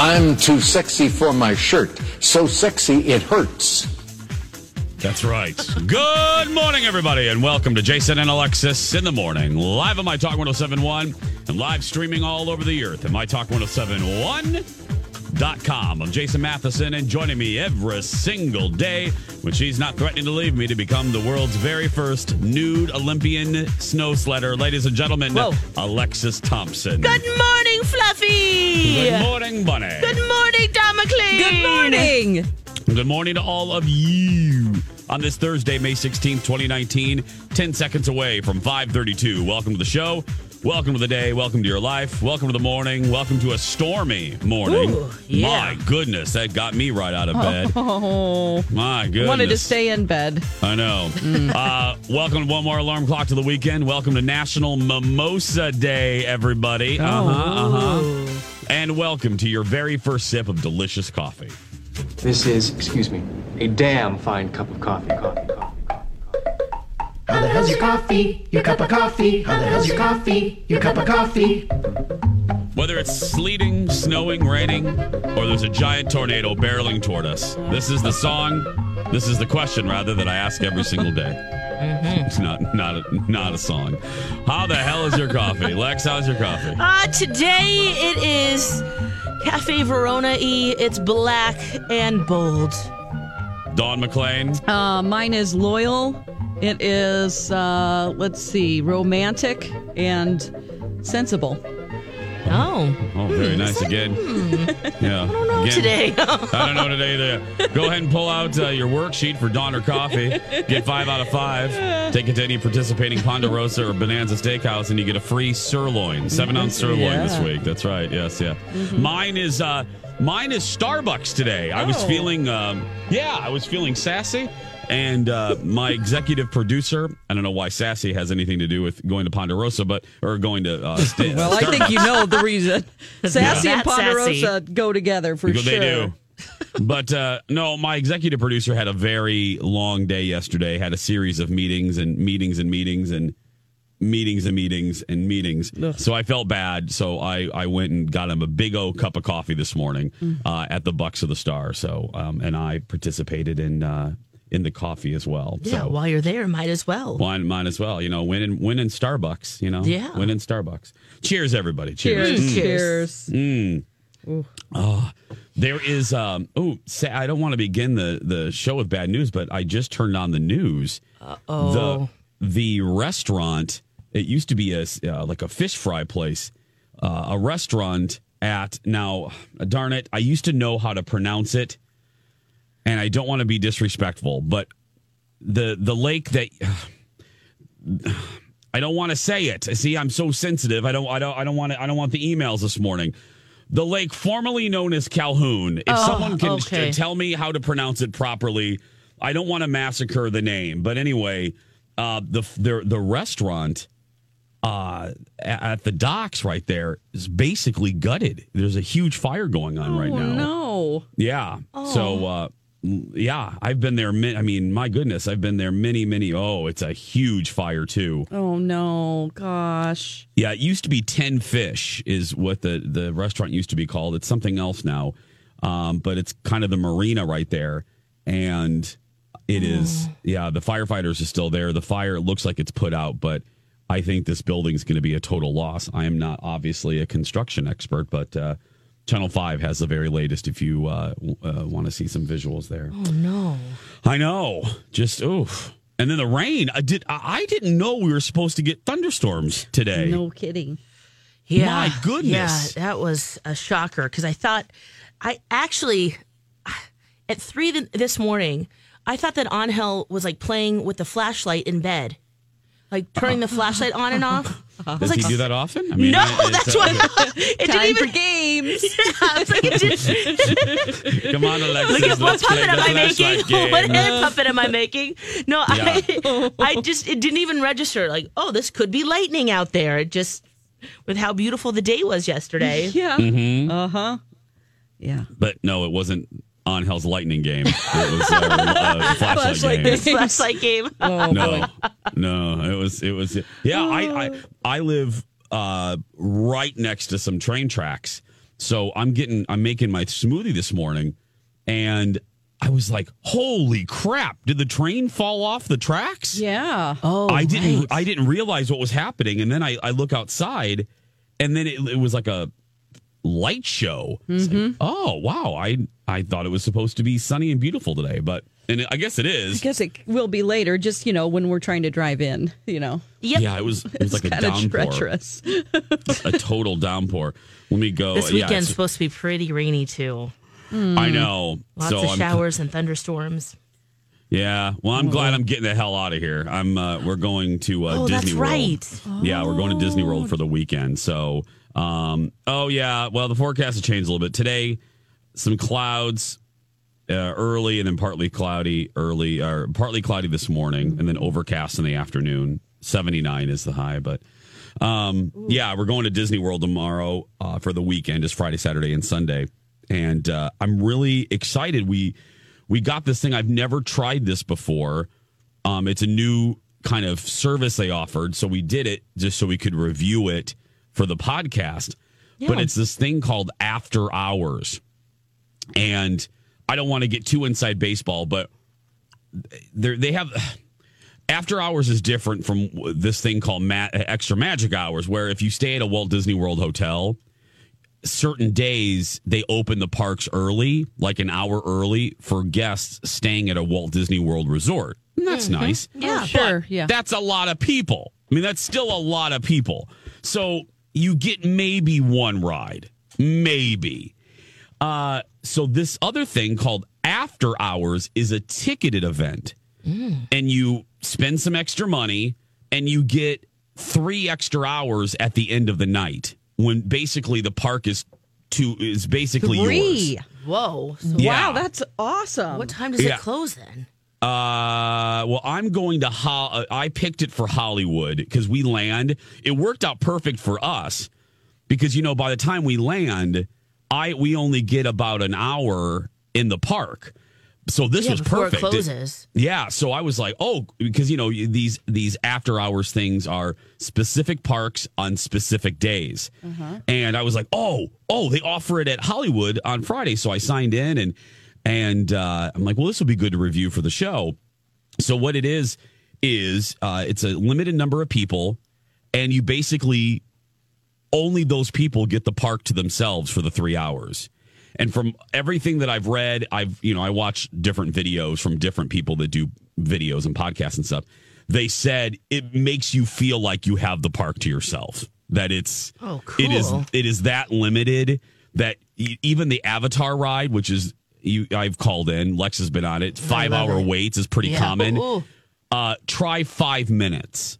I'm too sexy for my shirt. So sexy it hurts. That's right. Good morning, everybody, and welcome to Jason and Alexis in the morning, live on My Talk 1071 and live streaming all over the earth at MyTalk1071.com. I'm Jason Matheson, and joining me every single day when she's not threatening to leave me to become the world's very first nude Olympian snow sledder, ladies and gentlemen, Whoa. Alexis Thompson. Good morning, Fluffy. Good morning, Bunny. Good morning, Damocles. Good morning. Good morning to all of you on this Thursday, May 16th, 2019, 10 seconds away from 532. Welcome to the show. Welcome to the day. Welcome to your life. Welcome to the morning. Welcome to a stormy morning. Ooh, yeah. My goodness, that got me right out of bed. Oh, My goodness. wanted to stay in bed. I know. Uh, welcome to one more alarm clock to the weekend. Welcome to National Mimosa Day, everybody. Uh huh. Uh huh. And welcome to your very first sip of delicious coffee. This is, excuse me, a damn fine cup of coffee. Coffee, coffee, coffee. How the hell's your coffee? Your cup of coffee? How the hell's your coffee? Your cup of coffee? Whether it's sleeting, snowing, raining, or there's a giant tornado barreling toward us, this is the song, this is the question, rather, that I ask every single day. It's not not a, not a song. How the hell is your coffee, Lex? How's your coffee? Uh, today it is Cafe Verona E. It's black and bold. Dawn McLean. Uh, mine is loyal. It is, uh, let's see, romantic and sensible. Oh, Oh, very nice again. Yeah. I don't know today. I don't know today. There. Go ahead and pull out uh, your worksheet for Dawn or Coffee. Get five out of five. Take it to any participating Ponderosa or Bonanza Steakhouse, and you get a free sirloin, seven ounce sirloin this week. That's right. Yes, yeah. Mine is uh, mine is Starbucks today. I was Oh. feeling, um, yeah, I was feeling sassy. And uh, my executive producer, I don't know why sassy has anything to do with going to Ponderosa, but or going to uh, sta- Well, I think you know the reason. Sassy and That sassy. Ponderosa go together for Because sure. They do. but uh, no, my executive producer had a very long day yesterday. Had a series of meetings and meetings and meetings and meetings and meetings and meetings. So I felt bad. So I I went and got him a big old cup of coffee this morning uh, at the Bucks of the Star. So um, and I participated in uh, in the coffee as well. yeah. So. While you're there, might as well. Mine, might as well. You know, win in win in Starbucks. You know, Yeah. win in Starbucks. Cheers, everybody. Cheers. Cheers. Mm. Cheers. Mm. Oh, there is. Um, oh, say, I don't want to begin the the show with bad news, but I just turned on the news. Oh, The the restaurant. It used to be a s- uh, like a fish fry place, uh, a restaurant at now. Darn it! I used to know how to pronounce it, and I don't want to be disrespectful, but the the lake that. I don't want to say it. See, I'm so sensitive. I don't. I don't. I don't want to. I don't want the emails this morning. The lake formerly known as Calhoun. If Oh, someone can okay. tell me how to pronounce it properly, I don't want to massacre the name. But anyway, uh, the the the restaurant uh, at the docks right there is basically gutted. There's a huge fire going on right Oh, now. no. Yeah. So, uh, yeah, I've been there. I mean, my goodness, I've been there many, many. Oh, it's a huge fire too. Oh, no. Gosh. Yeah, it used to be Tin Fish is what the the restaurant used to be called. It's something else now, um, but it's kind of the marina right there, and it is. Yeah, the firefighters are still there. The fire looks like it's put out, but I think this building's going to be a total loss. I am not obviously a construction expert, but uh, Channel Five has the very latest. If you uh, w- uh, want to see some visuals there, oh no. I know. Just oof. And then the rain. I did. I I didn't know we were supposed to get thunderstorms today. No kidding. Yeah. My goodness. Yeah, that was a shocker because I thought, I actually, at three this morning, I thought that Angel was like playing with the flashlight in bed, like turning the flashlight on and off. Does he do that often? I mean, no, I- that's it's, uh, what it didn't even. for games. I was like, it didn't, Come on, Alexis. Look at what let's puppet am I making? flashlight what game. other puppet am I making? No, I, I just it didn't even register. Like, oh, this could be lightning out there. It just with how beautiful the day was yesterday. Yeah. Mm-hmm. Uh huh. Yeah. But no, it wasn't on Hell's Lightning game. It was uh, uh, flashlight, Flashlight game. game. Flashlight game. Oh, no, no, it was it was yeah. I I, I live uh, right next to some train tracks, so I'm getting I'm making my smoothie this morning, and I was like, holy crap! Did the train fall off the tracks? Yeah. Oh, I didn't right. I didn't realize what was happening, and then I I look outside, and then it, it was like a light show. Mm-hmm. oh wow! I I thought it was supposed to be sunny and beautiful today, but and I guess it is. I guess it will be later, just, you know, when we're trying to drive in, you know. Yep. Yeah, it was it was like a kind of downpour, treacherous. a total downpour. Let me go. This yeah, weekend's it's- supposed to be pretty rainy too. I know. Lots so of I'm- showers and thunderstorms. Yeah. Well, I'm glad I'm getting the hell out of here. I'm. Uh, we're going to uh, Oh, Disney that's World. right. Yeah, we're going to Disney World for the weekend. So, um, oh yeah. Well, the forecast has changed a little bit today. Some clouds uh, early, and then partly cloudy early, or partly cloudy this morning, and then overcast in the afternoon. Seventy nine is the high, but. Um, yeah, we're going to Disney World tomorrow uh, for the weekend, just Friday, Saturday, and Sunday, and uh, I'm really excited. We we got this thing. I've never tried this before. Um, it's a new kind of service they offered, so we did it just so we could review it for the podcast. But it's this thing called After Hours, and I don't want to get too inside baseball, but they they have after hours is different from this thing called ma- extra magic hours where if you stay at a walt disney world hotel certain days they open the parks early like an hour early for guests staying at a walt disney world resort. And that's nice. Yeah. Sure. Yeah. that's a lot of people. I mean that's still a lot of people. So you get maybe one ride. Maybe. Uh, so this other thing called after hours is a ticketed event. And you spend some extra money and you get three extra hours at the end of the night when basically the park is to is basically Three. yours. Whoa. So Yeah. Wow, that's awesome. what time does Yeah. it close then? Uh, well, I'm going to. Ho- uh, I picked it for Hollywood because we land. It worked out perfect for us because you know by the time we land, I we only get about an hour in the park. So this yeah, was perfect. it closes. Yeah, so I was like, oh, because you know these these after hours things are specific parks on specific days, and I was like, oh, oh, they offer it at Hollywood on Friday, so I signed in and and uh, I'm like, well, this will be good to review for the show. So what it is is uh, it's a limited number of people, and you basically only those people get the park to themselves for the three hours. And from everything that I've read, I've you know I watch different videos from different people that do videos and podcasts and stuff. They said it makes you feel like you have the park to yourself. That it's Oh, it is cool. it is it is that limited that even the Avatar ride, which is you I've called in, Lex has been on it. Five hour it. waits is pretty Yeah. common. Ooh. Uh, try five minutes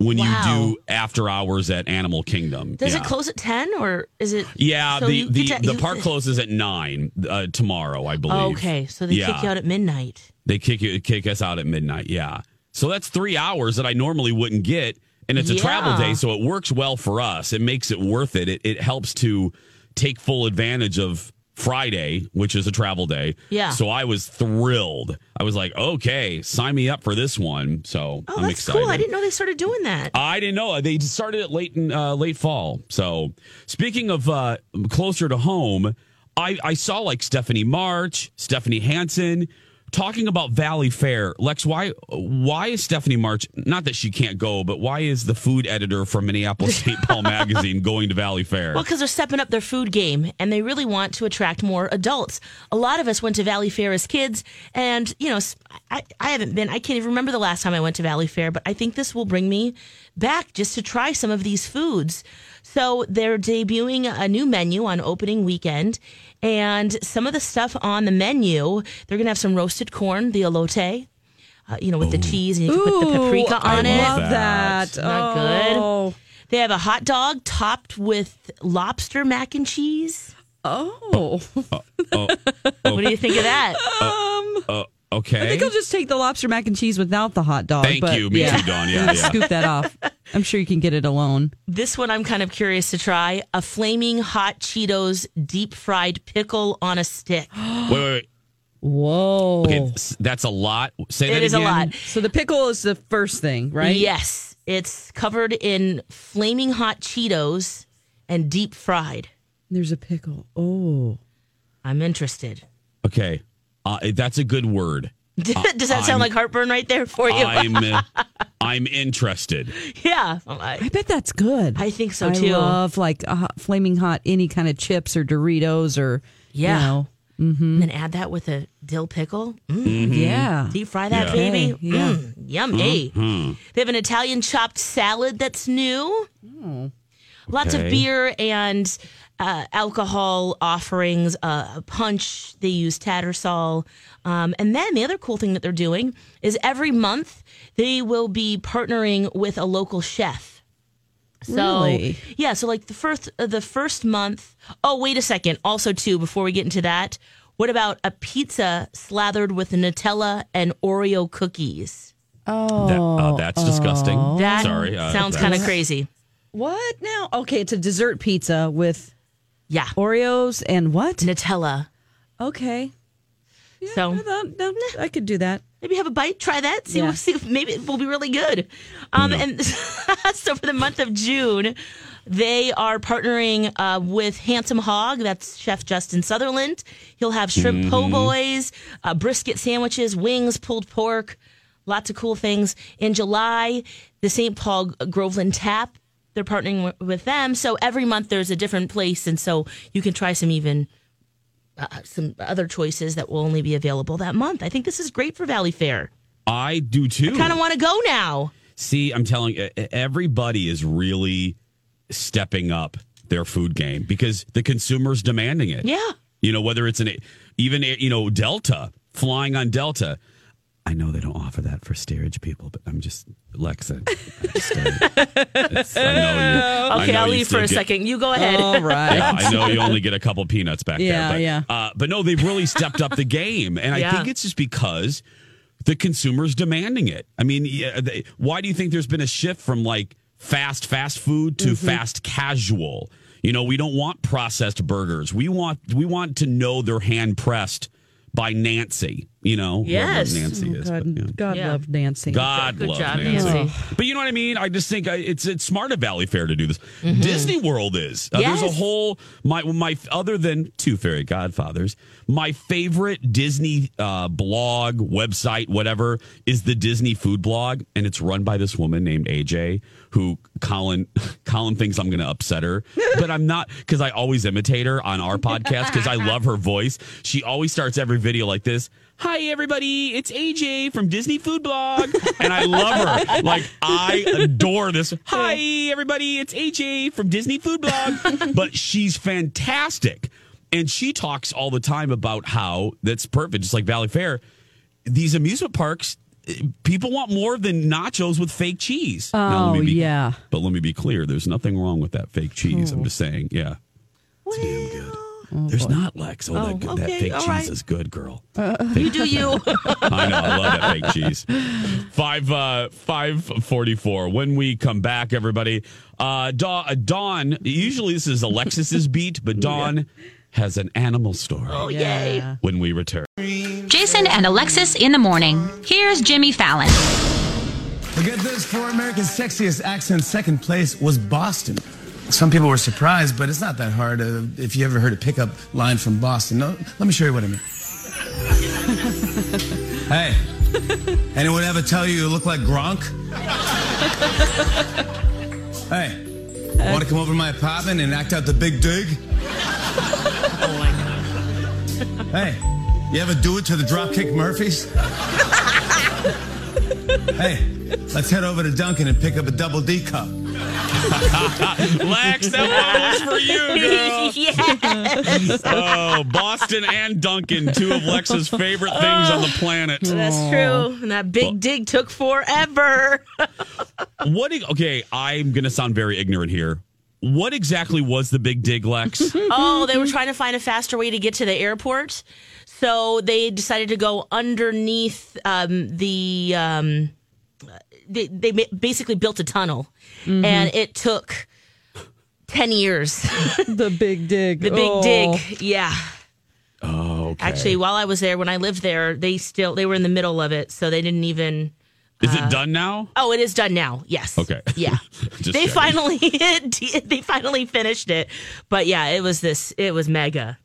when Wow. you do after hours at Animal Kingdom. Does Yeah. it close at ten or is it? Yeah, so the the, to- the park closes at nine uh, tomorrow, I believe. Okay, so they Yeah. kick you out at midnight. They kick you kick us out at midnight. Yeah, so that's three hours that I normally wouldn't get, and it's a travel day, so it works well for us. It makes it worth it. It, it helps to take full advantage of Friday, which is a travel day. Yeah. So I was thrilled. I was like, okay, sign me up for this one. So Oh, I'm that's excited. cool. I didn't know they started doing that. I didn't know they started it late in uh, late fall. So speaking of uh, closer to home, I, I saw like Stephanie March, Stephanie Hansen talking about Valleyfair. Lex, why why is Stephanie March not that she can't go, but why is the food editor from Minneapolis St. Paul magazine going to Valleyfair? Well, because they're stepping up their food game and they really want to attract more adults. A lot of us went to Valleyfair as kids, and you know, I haven't been. I can't even remember the last time I went to Valleyfair, but I think this will bring me back just to try some of these foods. So they're debuting a new menu on opening weekend, and some of the stuff on the menu, they're gonna have some roasted corn, the elote. Uh, you know, with the cheese, and you can put the Ooh, paprika I on it. love that. that. Not good. Oh. They have a hot dog topped with lobster mac and cheese. Oh, Oh, What do you think of that? oh, okay. I think I'll just take the lobster mac and cheese without the hot dog. Thank but you. Me yeah. too, Dawn. Yeah, yeah. Scoop that off. I'm sure you can get it alone. This one I'm kind of curious to try. A flaming hot Cheetos deep fried pickle on a stick. Wait, wait, wait. Whoa. Okay, that's a lot. Say that It is a lot. So the pickle is the first thing, right? Yes. It's covered in flaming hot Cheetos and deep fried. There's a pickle. Oh. I'm interested. Okay, uh, that's a good word. Does that sound I'm- like heartburn right there for you? I'm uh, I'm interested. yeah. I, I bet that's good. I think so too. I too. love like a hot, flaming hot any kind of chips or Doritos or Yeah. you know. And then add that with a dill pickle. Mm, Yeah. deep fry that Yeah. baby. Okay, yeah. Mm, yummy. Mm-hmm. They have an Italian chopped salad that's new. Lots of beer and uh, alcohol offerings, uh, a punch. They use Tattersall. Um, and then the other cool thing that they're doing is every month they will be partnering with a local chef. So Really? yeah, so like the first uh, the first month. Oh, wait a second. Also, too, before we get into that, what about a pizza slathered with Nutella and Oreo cookies? Oh. That, uh, that's disgusting. That Sorry. uh, sounds kind of crazy. What now? Okay, it's a dessert pizza with Yeah, Oreos and what? Nutella. Okay. So I, thought- no, I could do that. maybe have a bite, try that, see, Yeah. see if maybe it will be really good. Um, and so for the month of June, they are partnering uh, with Handsome Hog. That's Chef Justin Sutherland. He'll have shrimp po' boys, uh, brisket sandwiches, wings, pulled pork, lots of cool things. In July, the St. Paul Groveland Tap. They're partnering wi- with them. So every month there's a different place. And so you can try some even uh, some other choices that will only be available that month. I think this is great for Valleyfair. I do too. I Kind of want to go now. See, I'm telling you, everybody is really stepping up their food game because the consumer's demanding it. Yeah. You know, whether it's an even you know Delta flying on Delta. I know they don't offer that for steerage people, but I'm just Lexa. I, just, uh, I know you. I Okay, know I'll leave for a get- second. You go ahead. All right. Yeah, I know you only get a couple peanuts back Yeah, there. But, yeah. Uh, but no, they've really stepped up the game, and I think it's just because the consumer's demanding it. I mean, yeah, they, why do you think there's been a shift from like fast fast food to Mm-hmm. fast casual? You know, we don't want processed burgers. We want we want to know they're hand pressed by Nancy. You know, whoever Yes. Nancy is. God, but, you know. God Yeah. love Nancy. God Good love job, Nancy. Nancy. But you know what I mean? I just think it's it's smart of Valleyfair to do this. Disney World is. Uh, There's a Mm-hmm. Whole my my other than two fairy godfathers. My favorite Disney uh, blog website, whatever, is the Disney Food Blog, and it's run by this woman named AJ. Who Colin Colin thinks I'm going to upset her, but I'm not because I always imitate her on our podcast because I love her voice. She always starts every video like this. Hi everybody, it's AJ from Disney Food Blog, and I love her. Like I adore this. Hi everybody, it's AJ from Disney Food Blog, but she's fantastic, and she talks all the time about how that's perfect, just like Valleyfair. These amusement parks, people want more than nachos with fake cheese. Now, Oh, be, yeah. But let me be clear: there's nothing wrong with that fake cheese. I'm oh. just saying, yeah, it's damn good. There's not Lex. Oh, that, Oh, that okay, fake cheese right. is good, girl. You do you. I know. I love that fake cheese. Five uh, five forty four. When we come back, everybody, uh, Dawn, uh, Dawn. Usually this is Alexis's beat, but Dawn has an animal story. oh, yay. When we return. Jason and Alexis in the morning. Here's Jimmy Fallon. But get this, for America's sexiest accent, second place was Boston. Some people were surprised, but it's not that hard uh, if you ever heard a pickup line from Boston. No, let me show you what I mean. hey, anyone ever tell you you look like Gronk? hey, want to come over to my apartment and act out the big dig? Oh, my God. Hey, you ever do it to the Dropkick Murphys? hey, let's head over to Dunkin' and pick up a double D cup. Lex, that one was for you, girl. yes, Oh, Boston and Dunkin', two of Lex's favorite things on the planet. that's true. And that big dig took forever. What? e- Okay, I'm going to sound very ignorant here. What exactly was the big dig, Lex? oh, they were trying to find a faster way to get to the airport. So they decided to go underneath um, the. Um, they, they basically built a tunnel, mm-hmm. and it took 10 years. The big dig. the big Oh. dig. Yeah. Oh, okay. Actually, while I was there, when I lived there, they still they were in the middle of it, so they didn't even. is it uh, done now? Oh, it is done now. Yes. Okay. Yeah. They checking. finally they finally finished it, but yeah, it was this. It was mega.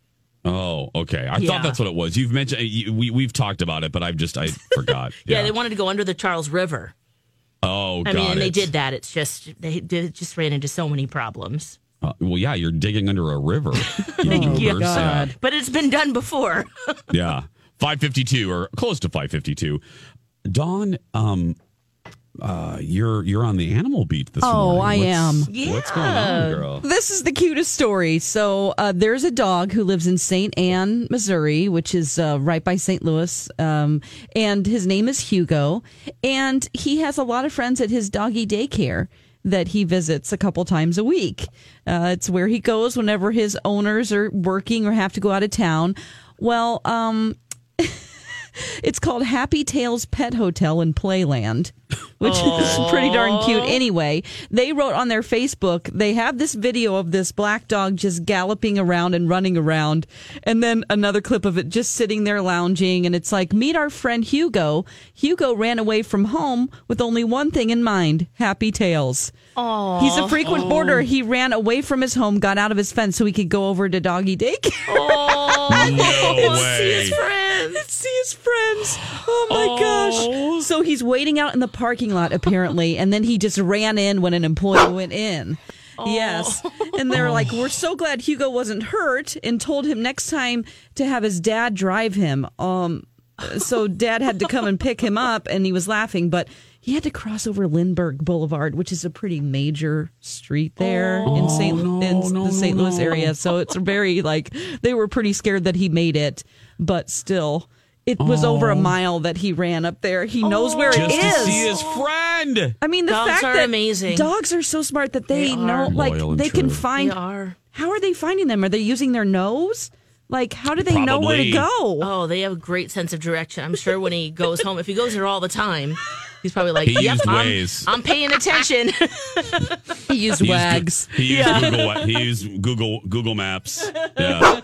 Oh, okay. I Yeah. thought that's what it was. You've mentioned you, we we've talked about it, but I've just I forgot. Yeah, they wanted to go under the Charles River. Oh, I got mean, and they did that. It's just they did, just ran into so many problems. Uh, well, yeah, you're digging under a river. you Yeah. goobers. Yeah. But it's been done before. Yeah. 552 or close to 552. Dawn, um, uh, you're you're on the animal beat this Oh, morning. Oh, I am. What's going on, girl? This is the cutest story. So uh, there's a dog who lives in St. Ann, Missouri, which is uh, right by St. Louis, um, and his name is Hugo. And he has a lot of friends at his doggy daycare that he visits a couple times a week. Uh, it's where he goes whenever his owners are working or have to go out of town. Well, um, it's called Happy Tails Pet Hotel in Playland, which is pretty darn cute anyway. They wrote on their Facebook, they have this video of this black dog just galloping around and running around, and then another clip of it just sitting there lounging. And it's like, meet our friend Hugo. Hugo ran away from home with only one thing in mind Happy Tails. He's a frequent boarder. He ran away from his home, got out of his fence so he could go over to doggy daycare. No way. Friends. see his friends. Oh my gosh. So he's waiting out in the parking lot apparently, and then he just ran in when an employee went in. Yes. And they're like, We're so glad Hugo wasn't hurt and told him next time to have his dad drive him. Um so dad had to come and pick him up and he was laughing, but he had to cross over Lindbergh Boulevard, which is a pretty major street there in St. in the St. Louis area. So it's very like they were pretty scared that he made it, but still it was over a oh. mile that he ran up there. He knows where it Just to see his friend. I mean, the Dogs fact are that amazing. dogs are so smart that they, They know, like Loyal and they can find. They are. How are they finding them? Are they using their nose? Like, how do they know where to go? Oh, they have a great sense of direction. I'm sure when he goes home, if he goes there all the time, he's probably like, He "Yep, used I'm, Waze. I'm paying attention." He used He wags. Gu- he used Google. He used Google Google Maps. Yeah.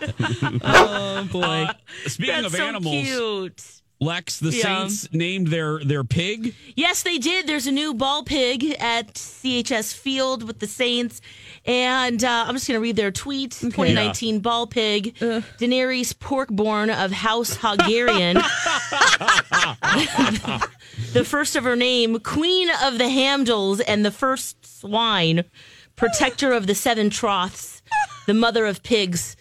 Oh boy. Uh, speaking That's of so animals, cute. Lex, the Yeah. Saints named their their pig. Yes, they did. There's a new ball pig at CHS Field with the Saints. And uh, I'm just going to read their tweet. 2019 ball pig, Daenerys Porkborn of House Hogarian. the first of her name, Queen of the Hamdles and the first swine, protector of the seven troughs, the mother of pigs,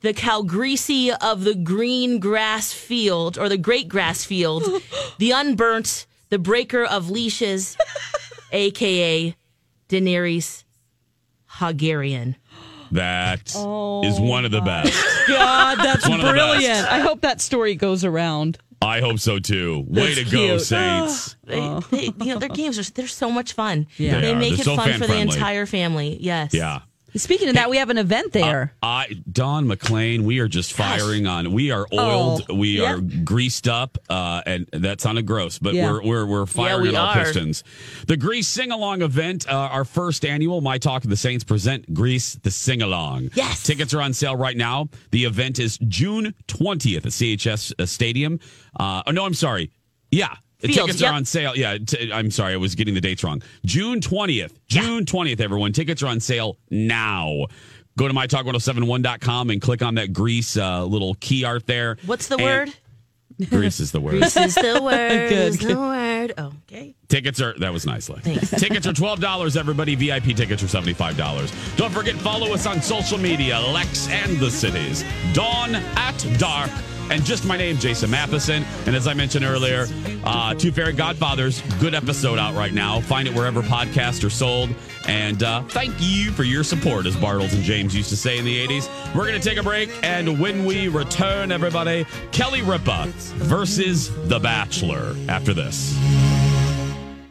the Calgreasy of the green grass field or the great grass field, the unburnt, the breaker of leashes, aka Daenerys Hogarian. That oh is one of the best. God, that's one of the brilliant. I hope that story goes around. I hope so too. Way That's to go, cute. Saints. They, they, oh. you know, their games are they're so much fun. Yeah. They they make They're it so fun for the entire family. Yes. Yeah. Speaking of that, we have an event there. I Don McLean, we are just firing on. We are oiled. Oh, we yeah. are greased up, uh, and that sounded gross, but Yeah. we're we're we're firing we on all pistons. The Grease Sing Along event, uh, our first annual My Talk of the Saints present Grease the Sing Along. Yes. tickets are on sale right now. The event is June twentieth at CHS uh, Stadium. Uh, oh no, I'm sorry. Yeah. The Field, tickets yep. are on sale. Yeah, t- I'm sorry, I was getting the dates wrong. June 20th. June 20th, everyone. Tickets are on sale now. Go to mytalk1071.com and click on that grease uh, little key art there. What's the And- word? Grease is the word. Grease is the word. Good, is the word. Oh, okay. Tickets are that was nice. Lex. tickets are twelve dollars. Everybody, VIP tickets are seventy five dollars. Don't forget follow us on social media. Lex and the cities. Dawn at dark and just my name, Jason Matheson. And as I mentioned earlier, uh, Two Fairy Godfathers, good episode out right now. Find it wherever podcasts are sold. And uh, thank you for your support, as Bartles and James used to say in the 80s. We're going to take a break, and when we return, everybody, Kelly Ripa versus The Bachelor after this.